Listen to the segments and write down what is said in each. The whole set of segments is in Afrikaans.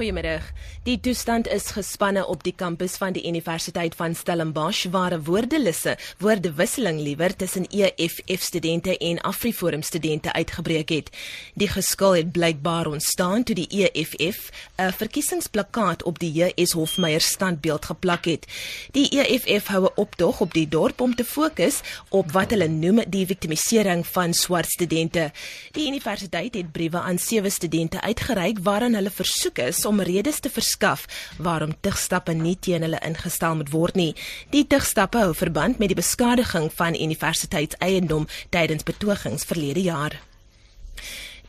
Goeiemiddag. Die toestand is gespanne op die kampus van die Universiteit van Stellenbosch waar 'n woordelisse, woordewisseling liewer tussen EFF studente en AfriForum studente uitgebreek het. Die geskil het blykbaar ontstaan toe die EFF 'n verkiesingsplakkaat op die JS Hofmeyer standbeeld geplak het. Die EFF hou 'n optog op die dorp om te fokus op wat hulle noem die victimisering van swart studente. Die universiteit het briewe aan sewe studente uitgereik waarin hulle versoek is om redes te verskaf waarom tigstappe nie teen hulle ingestel moet word nie. Die tigstappe hou verband met die beskadiging van universiteitseiendom tydens betogings verlede jaar.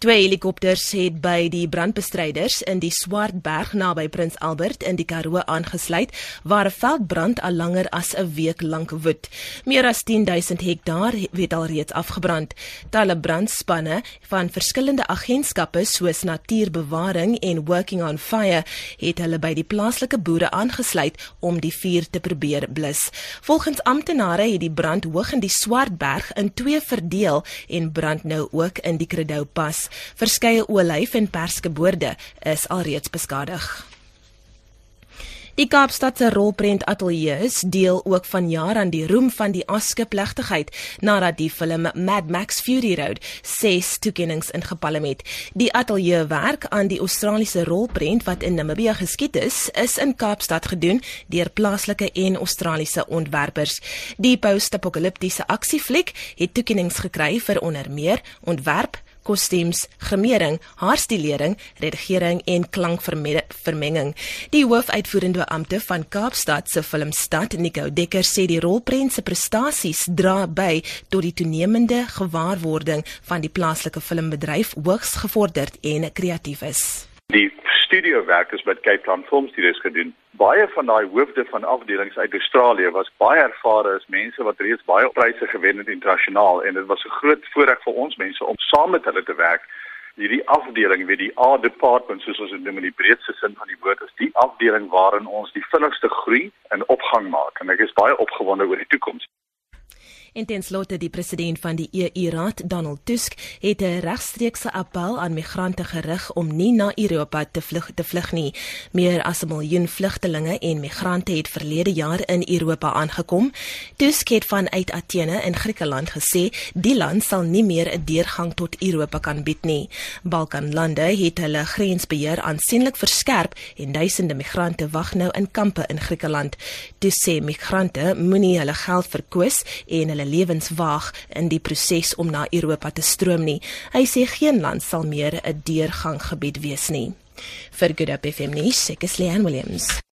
Twee helikopters het by die brandbestryders in die Swartberg naby Prins Albert in die Karoo aangesluit waar 'n veldbrand al langer as 'n week lank woed. Meer as 10000 hektaar het al reeds afgebrand. Talle brandspanne van verskillende agentskappe soos Natuurbewaring en Working on Fire het hulle by die plaaslike boere aangesluit om die vuur te probeer blus. Volgens amptenare het die brand hoog in die Swartberg in twee verdeel en brand nou ook in die Kredou Pas. Verskeie olyf en perskeboorde is alreeds beskadig. Die Kaapstad se rolprent ateljee deel ook vanjaar aan die roem van die Oscar plegtigheid nadat die film Mad Max Fury Road ses toekenninge ingepalem het. Die ateljee werk aan die Australiese rolprent wat in Namibia geskiet is, is in Kaapstad gedoen deur plaaslike en Australiese ontwerpers. Die post-apokaliptiese aksiefliek het toekenninge gekry vir onder meer ontwerp kostuums, gremering, haarstilering, redigering en klankvermenging. Die hoofuitvoerende ampte van Kaapstad se Filmstad, Nico Dekker, sê die rolprent se prestasies dra by tot die toenemende gewaarwording van die plaaslike filmbedryf hoogs gevorderd en kreatief is. Die studiowerkers wat Cape Town Film Studios gedoen. Baie van daai hoofde van afdelings uit Australië was baie ervare as mense wat reeds baie pryse gewen het internasionaal en dit was 'n groot voorreg vir ons mense om saam met hulle te werk. Hierdie afdeling, weet die A department soos ons dit noem in die breedste sin van die woord, is die afdeling waarin ons die vinnigste groei en opgang maak en ek is baie opgewonde oor die toekoms. En ten slotte die president van die EU-raad, Donald Tusk, het 'n regstreekse appel aan migrante gerig om nie na Europa te vlug te vlug nie. Meer as 'n miljoen vlugtelinge en migrante het verlede jaar in Europa aangekom. Tusk het vanuit Athene in Griekeland gesê die land sal nie meer 'n deurgang tot Europa kan bied nie. Balkanlande het hulle grensbeheer aansienlik verskerp en duisende migrante wag nou in kampe in Griekeland. Tusk sê migrante moenie hulle geld verkwis en hulle hulle lewens waag in die proses om na Europa te stroom nie. Hy sê geen land sal meer 'n deurganggebied wees nie. Vir Good Hope FM nuus, ek is Leanne Williams.